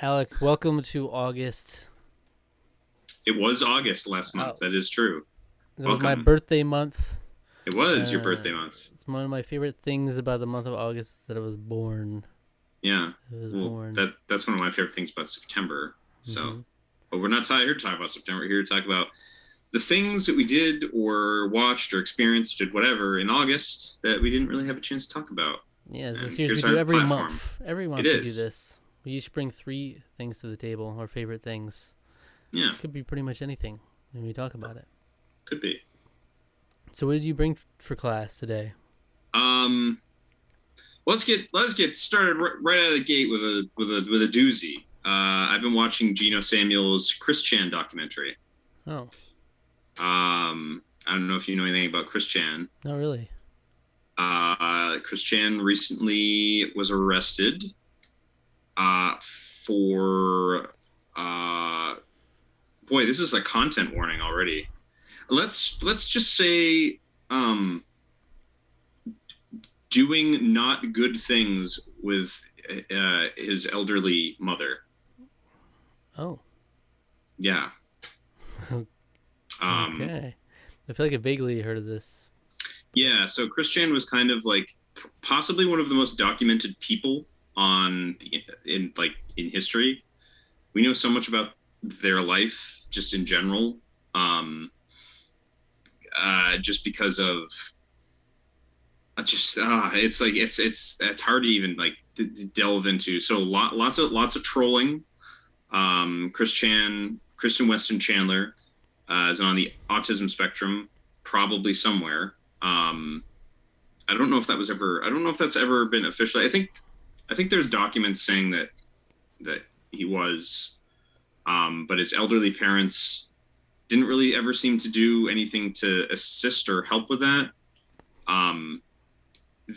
Alec, welcome to August. It was August last month. Oh. That is true. It was my birthday month. It was your Uh, birthday month. It's one of my favorite things about the month of August is that I was born. Yeah. It was Well, born. that that's one of my favorite things about September. So, Mhm. but we're not here to talk about September. We're here to talk about the things that we did or watched or experienced or whatever in August that we didn't really have a chance to talk about. Yeah, a and we do every platform. month. Every month It we do this. We each bring three things to the table, our favorite things. Yeah, Could be pretty much anything when we talk about it. could be. So, what did you bring for class today? Um, let's get let's get started right, right out of the gate with a with a with a doozy. Uh, I've been watching Geno Samuel's Chris Chan documentary. Oh, Um, I don't know if you know anything about Chris Chan. not really. Uh, Chris Chan recently was arrested uh, for. Uh, boy, this is a content warning already. Let's let's just say um, doing not good things with uh, his elderly mother. Oh, Yeah. Um, okay. I feel like I vaguely heard of this. Yeah, so Chris Chan was kind of like possibly one of the most documented people on the in like in history. We know so much about their life just in general, um, uh, just because of uh, just uh, it's like it's it's it's hard to even like d- d- delve into. So lot, lots of lots of trolling. Um, Chris Chan, Christian Weston Chandler, uh, is on the autism spectrum, probably somewhere. Um, I don't know if that was ever. I don't know if that's ever been officially. I think, I think there's documents saying that that he was, um, but his elderly parents didn't really ever seem to do anything to assist or help with that. Um,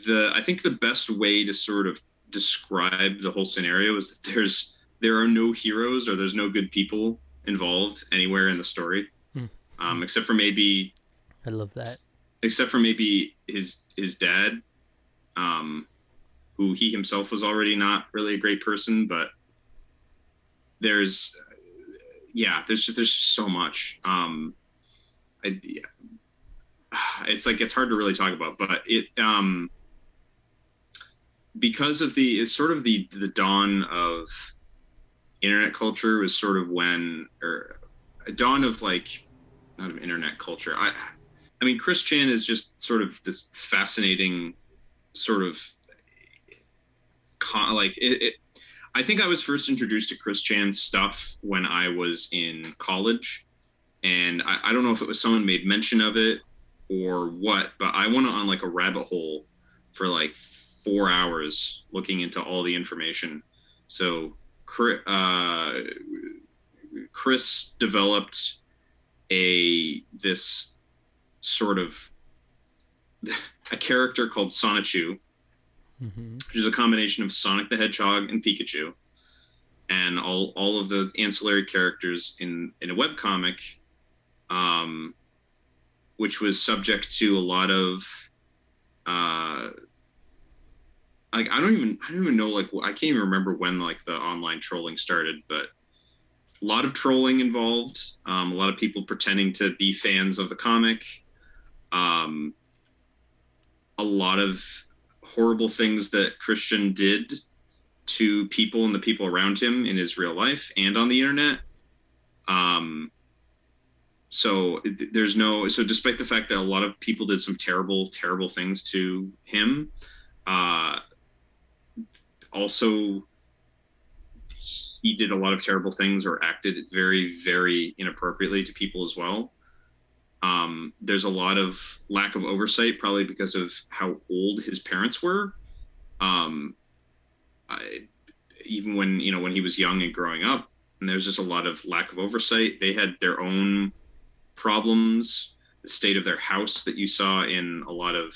the I think the best way to sort of describe the whole scenario is that there's there are no heroes or there's no good people involved anywhere in the story, Hmm. um, except for maybe I love that. except for maybe his his dad, um, who he himself was already not really a great person, but there's yeah, there's just, there's so much. Um, I, yeah. it's like it's hard to really talk about, but it um because of the it's sort of the the dawn of internet culture was sort of when or a dawn of like not of internet culture. I I mean, Chris Chan is just sort of this fascinating sort of con- like it, it. I think I was first introduced to Chris Chan's stuff when I was in college, and I, I don't know if it was someone made mention of it or what, but I went on like a rabbit hole for like four hours looking into all the information. So, uh, Chris developed a this sort of a character called Sonichu, hmm which is a combination of Sonic the Hedgehog and Pikachu, and all all of the ancillary characters in in a webcomic, um, which was subject to a lot of, uh, like I don't even I don't even know like I can't even remember when like the online trolling started, but a lot of trolling involved. Um, a lot of people pretending to be fans of the comic. Um, a lot of horrible things that Christian did to people and the people around him in his real life and on the internet. Um, so there's no so despite the fact that a lot of people did some terrible terrible things to him uh also he did a lot of terrible things or acted very very inappropriately to people as well um, there's a lot of lack of oversight probably because of how old his parents were. Um, I, even when you know when he was young and growing up and there's just a lot of lack of oversight. They had their own problems the state of their house that you saw in a lot of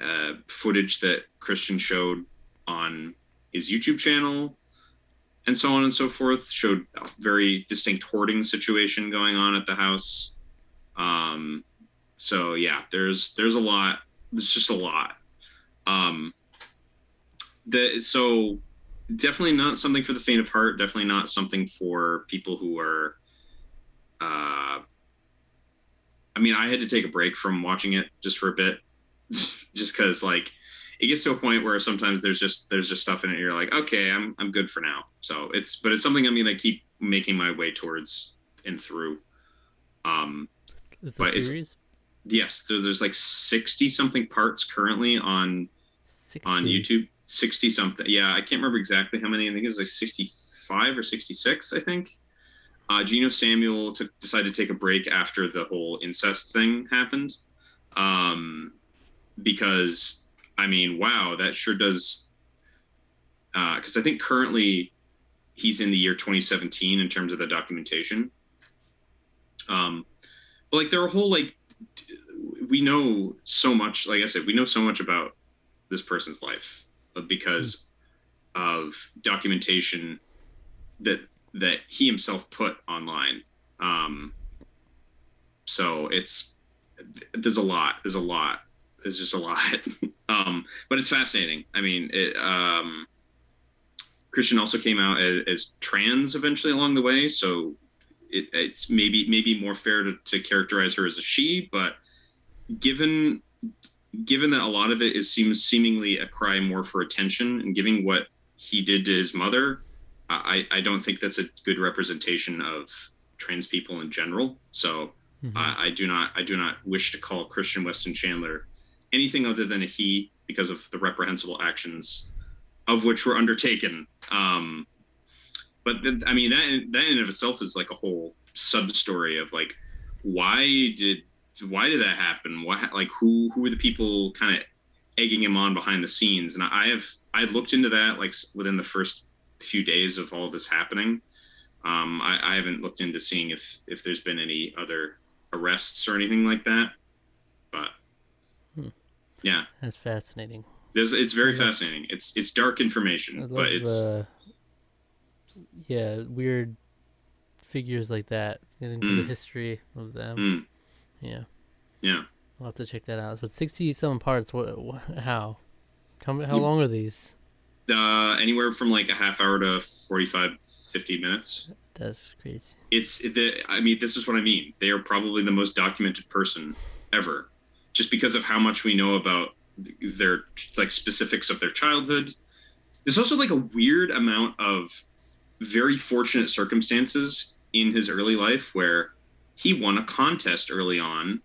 uh, footage that christian showed on his youtube channel and so on and so forth. Showed a very distinct hoarding situation going on at the house um so yeah there's there's a lot there's just a lot um the so definitely not something for the faint of heart. Definitely not something for people who are. Uh, I mean, I had to take a break from watching it just for a bit, just because like it gets to a point where sometimes there's just there's just stuff in it. You're like, okay, I'm I'm good for now. So it's but it's something I'm gonna keep making my way towards and through. Um, It's But a series. yes, there, there's like sixty something parts currently on 60. on YouTube. Sixty something. Yeah, I can't remember exactly how many. I think it's like sixty five or sixty six. I think. Uh, Geno Samuel took decided to take a break after the whole incest thing happened, um, because I mean, wow, that sure does. Because I think currently he's in the year 2017 in terms of the documentation. Um, but like there are a whole like we know so much. Like I said, we know so much about this person's life but because of documentation that that he himself put online. Um, so it's there's a lot. There's a lot. There's just a lot. um, but it's fascinating. I mean, it, um, Christian also came out as, as trans eventually along the way, so it, it's maybe maybe more fair to, to characterize her as a she. But given given that a lot of it is seems seemingly a cry more for attention, and giving what he did to his mother, I I don't think that's a good representation of trans people in general. So Mhm. I, I do not I do not wish to call Christian Weston Chandler anything other than a he because of the reprehensible actions of which were undertaken. Um, but th- I mean that in, that in of itself is like a whole sub story of like why did why did that happen? What like who who were the people kind of egging him on behind the scenes? And I have I looked into that like within the first few days of all this happening. Um, I, I haven't looked into seeing if if there's been any other arrests or anything like that. But Hmm. yeah, That's fascinating. there's it's very love- fascinating. It's it's dark information, love but it's yeah weird figures like that. Get into the Mm. history of them. mm, Yeah, yeah. I'll have to check that out. But sixty-seven parts. What? wh- How? How You- long are these? Uh, anywhere from like a half hour to 45, 50 minutes. That's crazy. it's the i mean this is what i mean they are probably the most documented person ever just because of how much we know about their like specifics of their childhood there's also like a weird amount of very fortunate circumstances in his early life where he won a contest early on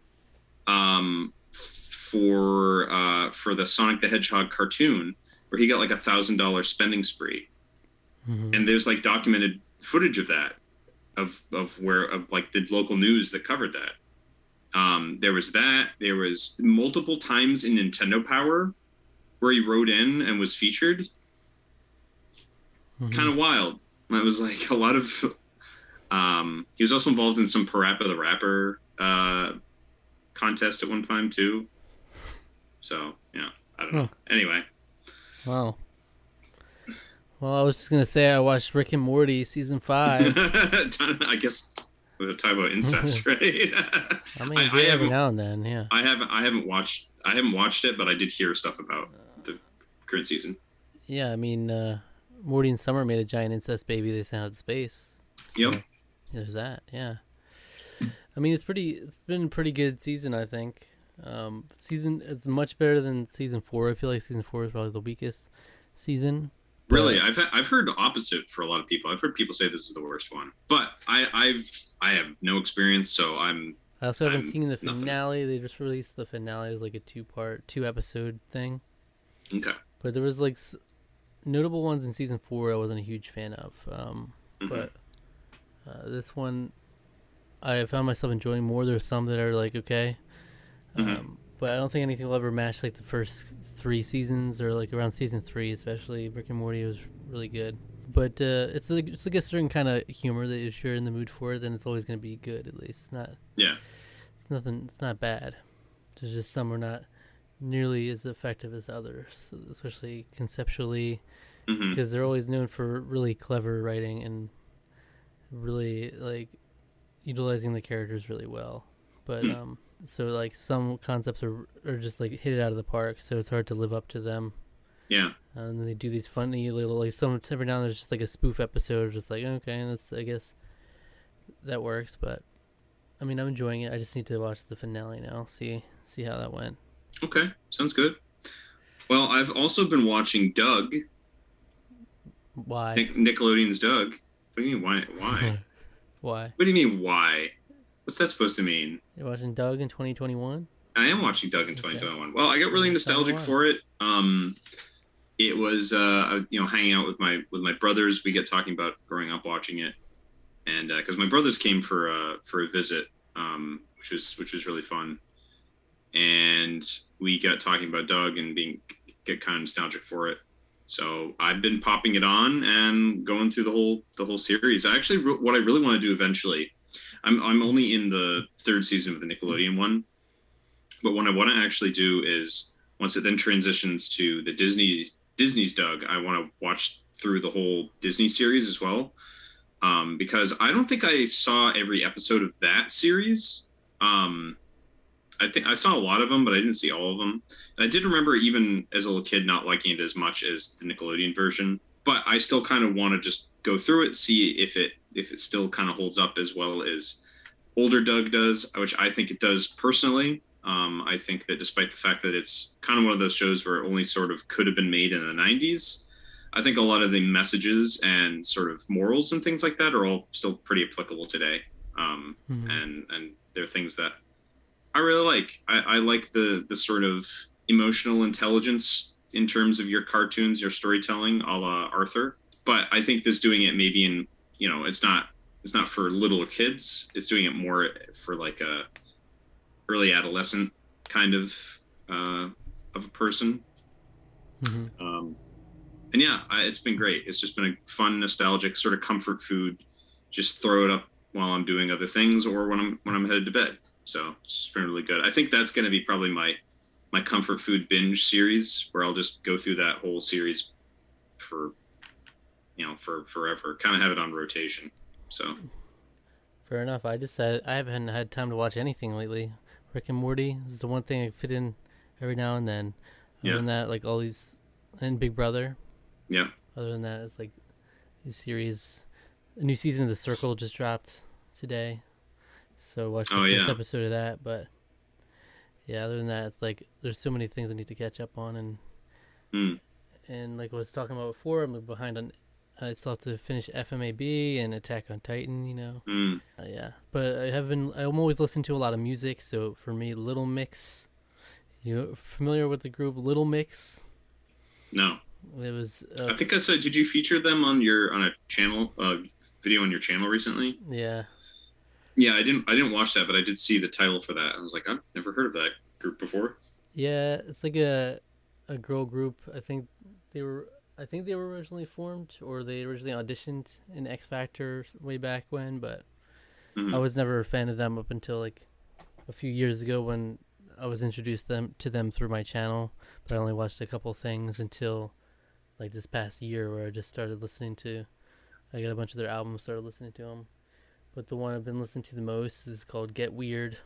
um, for uh, for the sonic the hedgehog cartoon where he got like a thousand dollar spending spree. Mhm. and there's like documented footage of that of of where of like the local news that covered that. Um there was that. There was multiple times in nintendo power where he wrote in and was featured. Mhm. kind of wild it was like a lot of um he was also involved in some parappa the rapper uh contest at one time too so yeah i don't know anyway Wow. Well, I was just gonna say I watched Rick and Morty season five. i guess we're talking about incest right I mean, I- I, every now and then, yeah. I haven't I haven't watched I haven't watched it, but I did hear stuff about the current season. Yeah, I mean, uh, Morty and Summer made a giant incest baby they sent out to space. Yep. So, there's that. Yeah. I mean, it's pretty. It's been a pretty good season, I think. Um, season it's much better than season four. I feel like season four is probably the weakest season. but- Really, I've I've heard the opposite for a lot of people. I've heard people say this is the worst one, but I I've I have no experience, so I'm I also haven't I'm seen the nothing. finale. They just released the finale. It was like a two part, two episode thing. okay. But there was like notable ones in season four I wasn't a huge fan of. Um, Mhm. but uh, this one I found myself enjoying more. There's some that are like okay, um, but I don't think anything will ever match like the first three seasons or like around season three, especially Rick and Morty was really good. But uh, it's like it's like a certain kind of humor that if you're in the mood for it, then it's always going to be good. At least it's not Yeah. it's nothing. It's not bad. There's just some are not nearly as effective as others, especially conceptually because they're always known for really clever writing and really like utilizing the characters really well. But Hmm. um, so like some concepts are are just like hit it out of the park, so it's hard to live up to them. Yeah. and then they do these funny little like some every now and then there's just like a spoof episode, just like okay, that's I guess that works. But I mean, I'm enjoying it. I just need to watch the finale now, see see how that went. Okay, sounds good. Well, I've also been watching Doug, Why? Nic- Nickelodeon's Doug. What do you mean why? Why? Why? what do you mean why? What's that supposed to mean? You're watching Doug in 2021? I am watching Doug in Okay. 2021. Well, I got really nostalgic for it. Um, it was uh, you know hanging out with my with my brothers. We get talking about growing up watching it, and because my brothers came for uh, for a visit, um, which was which was really fun, and we got talking about Doug and being get kind of nostalgic for it. So I've been popping it on and going through the whole the whole series. I actually what I really want to do eventually. I'm I'm only in the third season of the Nickelodeon one, but what I want to actually do is once it then transitions to the Disney Disney's Doug, I want to watch through the whole Disney series as well, um, because I don't think I saw every episode of that series. Um, I think I saw a lot of them, but I didn't see all of them. I did remember even as a little kid not liking it as much as the Nickelodeon version, but I still kind of want to just go through it, see if it if it still kind of holds up as well as older Doug does, which I think it does personally. Um, I think that despite the fact that it's kind of one of those shows where it only sort of could have been made in the 90s, I think a lot of the messages and sort of morals and things like that are all still pretty applicable today. Um, Mhm. and and they're things that I really like. I, I like the the sort of emotional intelligence in terms of your cartoons, your storytelling, a la Arthur. But I think this doing it maybe in you know it's not it's not for little kids. It's doing it more for like a early adolescent kind of uh, of a person. Mhm. Um, and yeah, I, it's been great. It's just been a fun, nostalgic sort of comfort food. Just throw it up while I'm doing other things or when I'm when I'm headed to bed. So it's been really good. I think that's going to be probably my my comfort food binge series where I'll just go through that whole series for you know for forever. Kind of have it on rotation. So Fair enough. I just had I haven't had time to watch anything lately. Rick and Morty is the one thing I fit in every now and then. Other Yeah. than that, like all these and Big Brother. yeah, Other than that, it's like these series. A new season of The Circle just dropped today, so watched the Oh, first yeah. episode of that. But yeah, other than that, it's like there's so many things I need to catch up on, and Hmm. and like I was talking about before, I'm behind on. I still have to finish FMAB and Attack on Titan. You know. Mm. Uh, yeah, but I have been. I'm always listening to a lot of music, so for me, Little Mix. You familiar with the group Little Mix? no. It was. I Uh, think I said. Did you feature them on your on a channel uh, video on your channel recently? yeah, Yeah, I didn't. I didn't watch that, but I did see the title for that. I was like, I've never heard of that group before. yeah. It's like a a girl group. I think they were. I think they were originally formed, or they originally auditioned in X Factor way back when. But Mhm. I was never a fan of them up until like a few years ago when I was introduced them to them through my channel. But I only watched a couple things until like this past year where I just started listening to. I got a bunch of their albums, started listening to them. But the one I've been listening to the most is called Get Weird.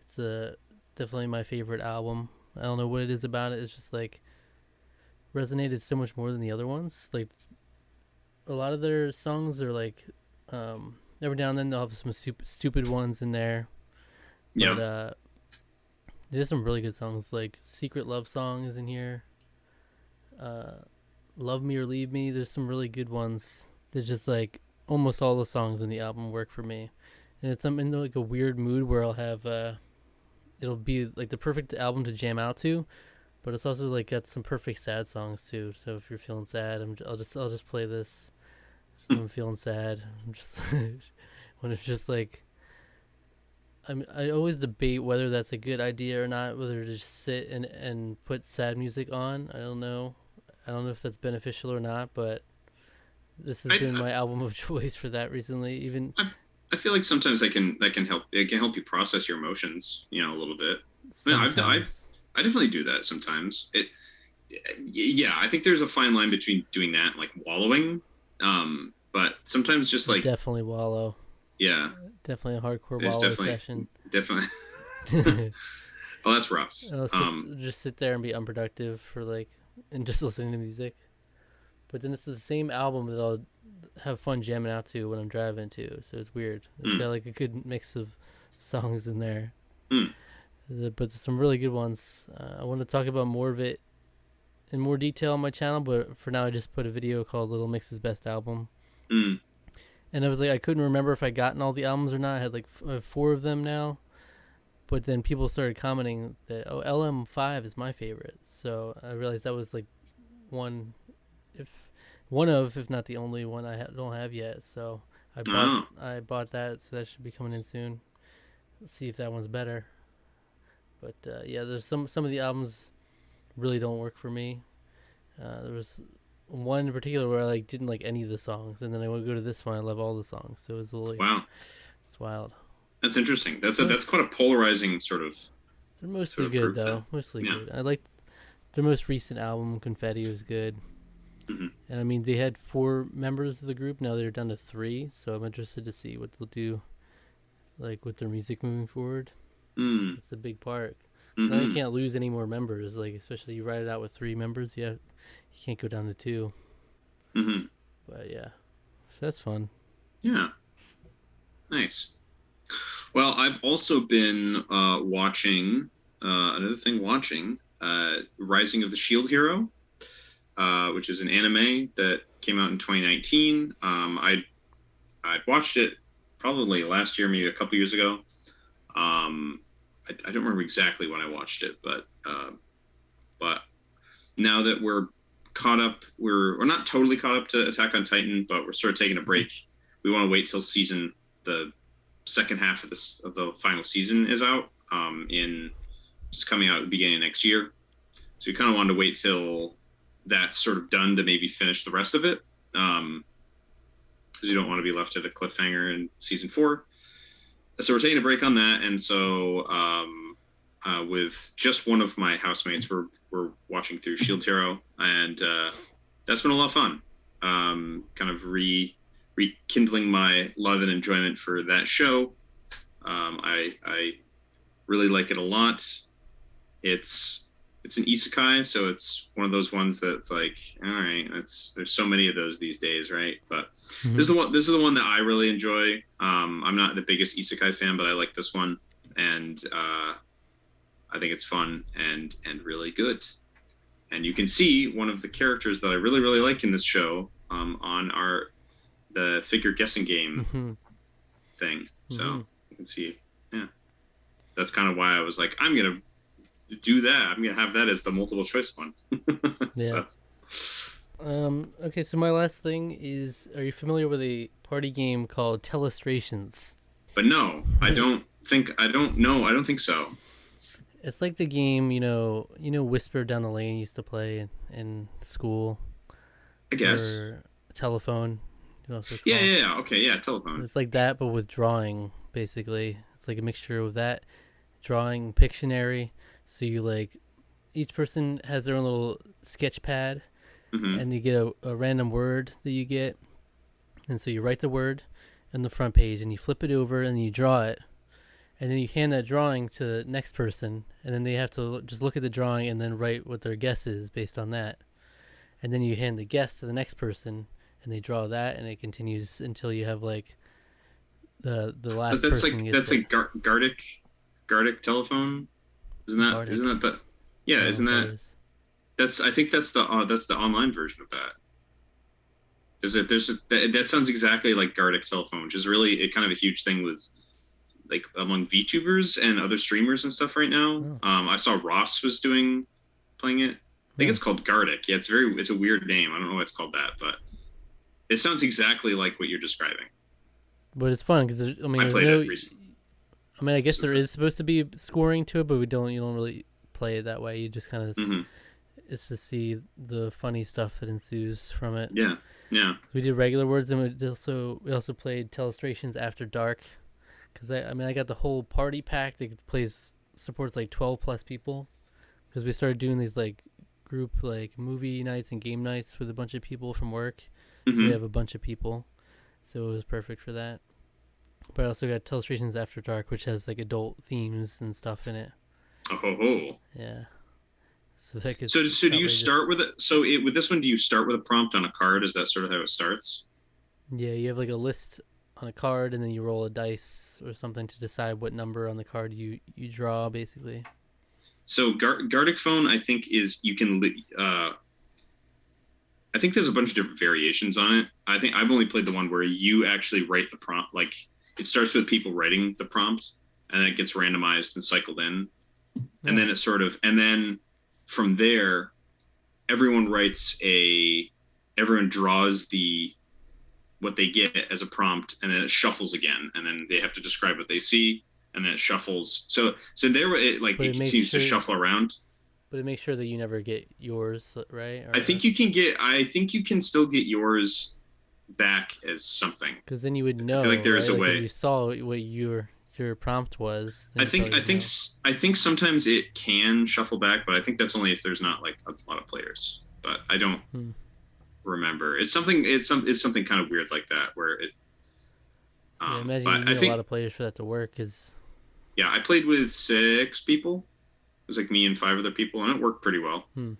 It's a definitely my favorite album. I don't know what it is about it. It's just like resonated so much more than the other ones. Like a lot of their songs are like um every now and then they'll have some stupid stupid ones in there. yeah. But uh there's some really good songs like Secret Love Song is in here. Uh Love Me or Leave Me, there's some really good ones. They're just like almost all the songs in the album work for me. And it's I'm in like a weird mood where I'll have uh it'll be like the perfect album to jam out to, but it's also like got some perfect sad songs too. So if you're feeling sad, I'm, I'll just I'll just play this. I'm feeling sad. I'm just when it's just like I mean, I always debate whether that's a good idea or not. Whether to just sit and and put sad music on. I don't know. I don't know if that's beneficial or not, but this has I- been I- my album of choice for that recently. Even I feel like sometimes I can that can help. It can help you process your emotions, you know, a little bit. I've- I've- I definitely do that sometimes. It, yeah, I think there's a fine line between doing that and like wallowing. Um, but sometimes just like definitely wallow. yeah, Definitely a hardcore There's wallow definitely- session. definitely. oh, that's rough. Sit, Um, just sit there and be unproductive for like and just listening to music. But then this is the same album that I'll have fun jamming out to when I'm driving too. So it's weird. It's Mm. got like a good mix of songs in there. Mm. But some really good ones. Uh, I want to talk about more of it in more detail on my channel. But for now, I just put a video called "Little Mix's Best Album." Mm. And I was like, I couldn't remember if I gotten all the albums or not. I had like f- four of them now. But then people started commenting that oh LM5 is my favorite. So I realized that was like one, one of if not the only one I ha- don't have yet. So I bought I bought that. So that should be coming in soon. Let's see if that one's better. But uh, yeah, there's some some of the albums really don't work for me. Uh, there was one in particular where I like didn't like any of the songs, and then I would go to this one. I love all the songs, so it was a little Wow, it's wild. that's interesting. That's a that's quite a polarizing sort of. They're mostly Sort of good though. then. Mostly Yeah. good. I like their most recent album, Confetti, was good. Mhm. And I mean, they had four members of the group. Now they're down to three. So I'm interested to see what they'll do, like with their music moving forward. Mm. It's a big part. Now you can't lose any more members. Like especially you write it out with three members. Yeah, you can't go down to two. Mhm. But yeah, so that's fun. Yeah. Nice. Well, I've also been uh, watching uh, another thing. Watching uh, Rising of the Shield Hero, uh, which is an anime that came out in 2019. Um, I I watched it probably last year, maybe a couple years ago. Um, I, I don't remember exactly when I watched it, but uh, but now that we're caught up, we're we're not totally caught up to Attack on Titan, but we're sort of taking a break we want to wait till season the second half of this of the final season is out um, in just coming out at the beginning of next year. So we kind of wanted to wait till that's sort of done to maybe finish the rest of it because you don't want to be left at a cliffhanger in season four. So we're taking a break on that, and so um, uh, with just one of my housemates, we're we're watching through Shield Hero, and uh, that's been a lot of fun. Um, kind of re rekindling my love and enjoyment for that show. Um, I I really like it a lot. It's it's an isekai, so it's one of those ones that's like, all right, it's there's so many of those these days, right? But Mhm. this is the one this is the one that I really enjoy. Um, I'm not the biggest isekai fan, but I like this one, and uh, I think it's fun and and really good. And you can see one of the characters that I really really like in this show um, on our the figure guessing game Mhm. thing. So Mhm. you can see, yeah, that's kind of why I was like, I'm gonna do that. I'm gonna have that as the multiple choice one. Yeah. Um. Okay. So my last thing is: Are you familiar with a party game called Telestrations? But no, I don't think I don't know. I don't think so. It's like the game you know, you know, Whisper Down the Lane used to play in, in school. I guess. Or telephone. You know, Yeah, yeah, yeah. Okay, yeah. Telephone. It's like that, but with drawing, basically. It's like a mixture of that, drawing, Pictionary. So you like, each person has their own little sketch pad, hmm and you get a, a random word that you get. And so you write the word on the front page, and you flip it over, and you draw it. And then you hand that drawing to the next person, and then they have to just look at the drawing and then write what their guess is based on that. And then you hand the guess to the next person, and they draw that, and it continues until you have like the the last That's person like that's like Gar- Gartic, Gartic telephone. Isn't that? Gartic. not that the? Yeah, isn't that? is. That's I think that's the uh, that's the online version of that. There's a there's a, that, that sounds exactly like Gartic telephone, which is really a kind of a huge thing with like among VTubers and other streamers and stuff right now. Um, I saw Ross was doing playing it. I think Hmm. it's called Gartic. Yeah, it's very it's a weird name. I don't know why it's called that, but it sounds exactly like what you're describing. But it's fun because I mean, I played no, it recently. I mean, I guess there is supposed to be scoring to it, but we don't. You don't really play it that way. You just kind of. Mhm. It's to see the funny stuff that ensues from it. Yeah, yeah. We did regular words, and we also we also played Telestrations After Dark, because I, I mean I got the whole party pack that plays supports like twelve plus people, because we started doing these like group like movie nights and game nights with a bunch of people from work. So we Mhm. have a bunch of people, so it was perfect for that. But I also got Telestrations After Dark, which has like adult themes and stuff in it. Oh. Yeah. So that could So, so do you start with it? So it, with this one, do you start with a prompt on a card? Is that sort of how it starts? Yeah, you have like a list on a card, and then you roll a dice or something to decide what number on the card you you draw, basically. So Gar- Gartic phone, I think, is you can. li- Uh, I think there's a bunch of different variations on it. I think I've only played the one where you actually write the prompt. Like it starts with people writing the prompt, and then it gets randomized and cycled in, and then it sort of, and then from there, everyone writes a. Everyone draws the what they get as a prompt, and then it shuffles again, and then they have to describe what they see, and then it shuffles. So so there, it like But it it continues to shuffle around. But it makes sure that you never get yours, right? I think you can get. I think you can still get yours back as something. because then you would know. Feel like there is right? a Like, if way. you saw what your your prompt was. I think. I think. know. I think sometimes it can shuffle back, but I think that's only if there's not like a lot of players. But I don't Hmm. remember. It's something. It's some. It's something kind of weird like that where it. Yeah, Um, imagine but you need I think. a lot of players for that to work. Cause Yeah, I played with six people. It was like me and five other people, and it worked pretty well. Hmm.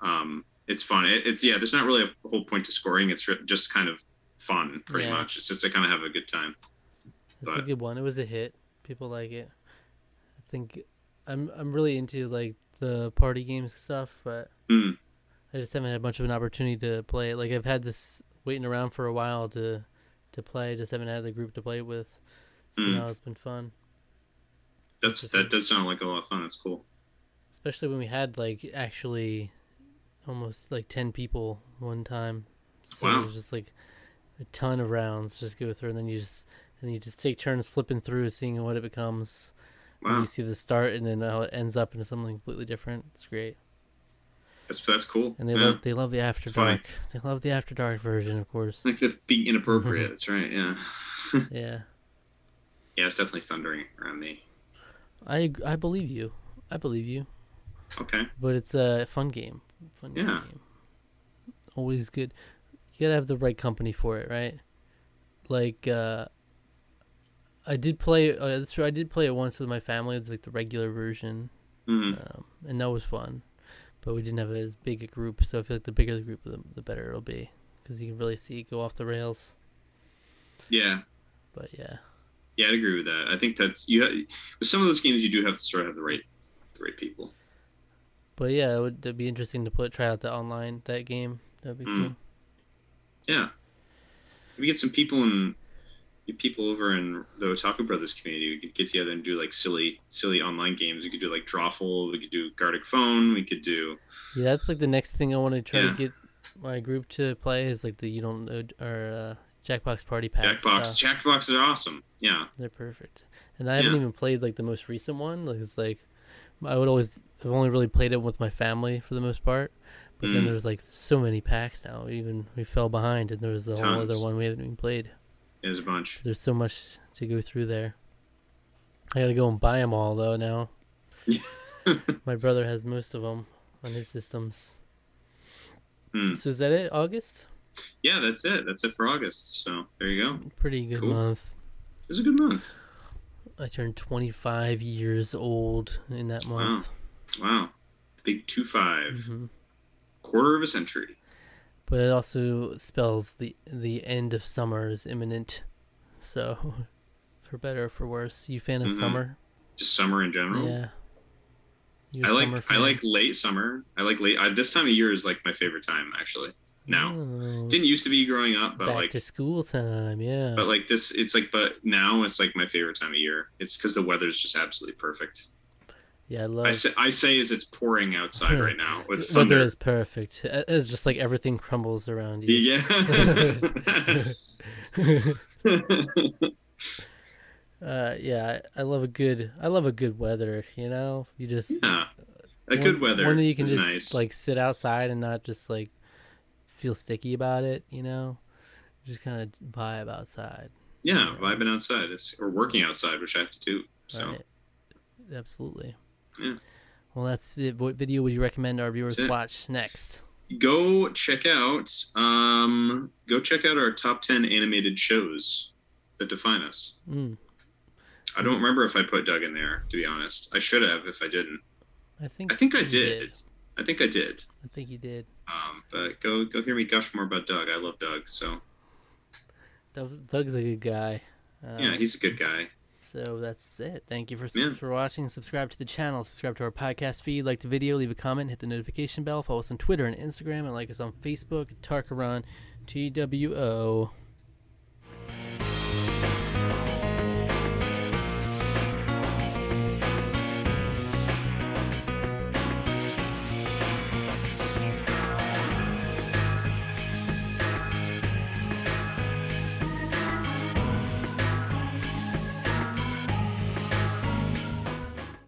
Um, it's fun. It, it's yeah. There's not really a whole point to scoring. It's just kind of fun, pretty Yeah. much. It's just to kind of have a good time. it's a good one. It was a hit. People like it. I think I'm I'm really into like the party games stuff, but Mm. I just haven't had much of an opportunity to play it. Like I've had this waiting around for a while to to play. Just haven't had the group to play it with. So Mm. now it's been fun. That's that does sound like a lot of fun. That's cool. especially when we had like actually almost like 10 people one time so Wow. it was just like a ton of rounds just go through and then you just and you just take turns flipping through seeing what it becomes Wow, you see the start and then how it ends up into something completely different it's great that's that's cool. and they yeah. love they love the after dark they love the after dark version of course like the being inappropriate. That's right. Yeah, yeah yeah. It's definitely thundering around me. i i believe you i believe you Okay. but it's a fun game fun Yeah. game always good you gotta have the right company for it right like uh i did play uh, that's true i did play it once with my family it's like the regular version Mm. um, and that was fun but we didn't have as big a group so i feel like the bigger the group the, the better it'll be because you can really see it go off the rails Yeah, but yeah yeah. I'd agree with that. I think that's you. ha- With some of those games, you do have to sort of have the right, the right people. But yeah it would it'd be interesting to put try out the online that game that'd be Mm. cool Yeah. We get some people in people over in the Otaku Brothers community. We could get together and do like silly, silly online games. We could do like Drawful. We could do Gartic Phone. We could do Yeah, that's like the next thing I want to try Yeah. to get my group to play is like the you don't know or uh, Jackbox Party Pack. Jackbox. stuff. Jackbox are awesome. Yeah. They're perfect, and I haven't even played like the most recent one. Like it's like I would always I've only really played it with my family for the most part. But then Mm. there's like so many packs now. Even we fell behind, and there was a whole other one we haven't even played. There's a bunch. There's so much to go through there. I gotta go and buy them all though now. my brother has most of them on his systems. Hmm. So is that it? August? Yeah, that's it. That's it for August. So there you go. Pretty good Cool. month. Is a good month. I turned 25 years old in that month. Wow. wow. Big two five. hmm Quarter of a century. But it also spells the the end of summer is imminent. So, for better or for worse, you fan of Mhm. summer? Just summer in general. Yeah. You a I like I like late summer. I like late. I, this time of year is like my favorite time actually. Now Oh, didn't used to be growing up, but back like to school time. Yeah. but like this, it's like but now it's like my favorite time of year. It's because the weather's just absolutely perfect. yeah, I love. I say I say as it's pouring outside right now with the weather is perfect. It's just like everything crumbles around you. Yeah. uh, yeah, I, I love a good. I love a good weather. You know, you just yeah. A one- good weather One that you can just nice. like sit outside and not just like feel sticky about it. You know, just kind of vibe outside. yeah, vibing outside. It's or working outside, which I have to do. So Right. Absolutely. Yeah. Well, that's it. What video would you recommend our viewers watch next? go check out um go check out our top 10 animated shows that define us Mm, i don't remember if i put doug in there to be honest i should have if i didn't I think. i think i you did, I think I did. I think you did. Um, but go go hear me gush more about Doug. I love Doug. So Doug- Doug's a good guy. Um, yeah, he's a good guy. So that's it. Thank you for Yeah. for watching. Subscribe to the channel. Subscribe to our podcast feed. Like the video. Leave a comment. Hit the notification bell. Follow us on Twitter and Instagram. And like us on Facebook. Tarkaron, T W O.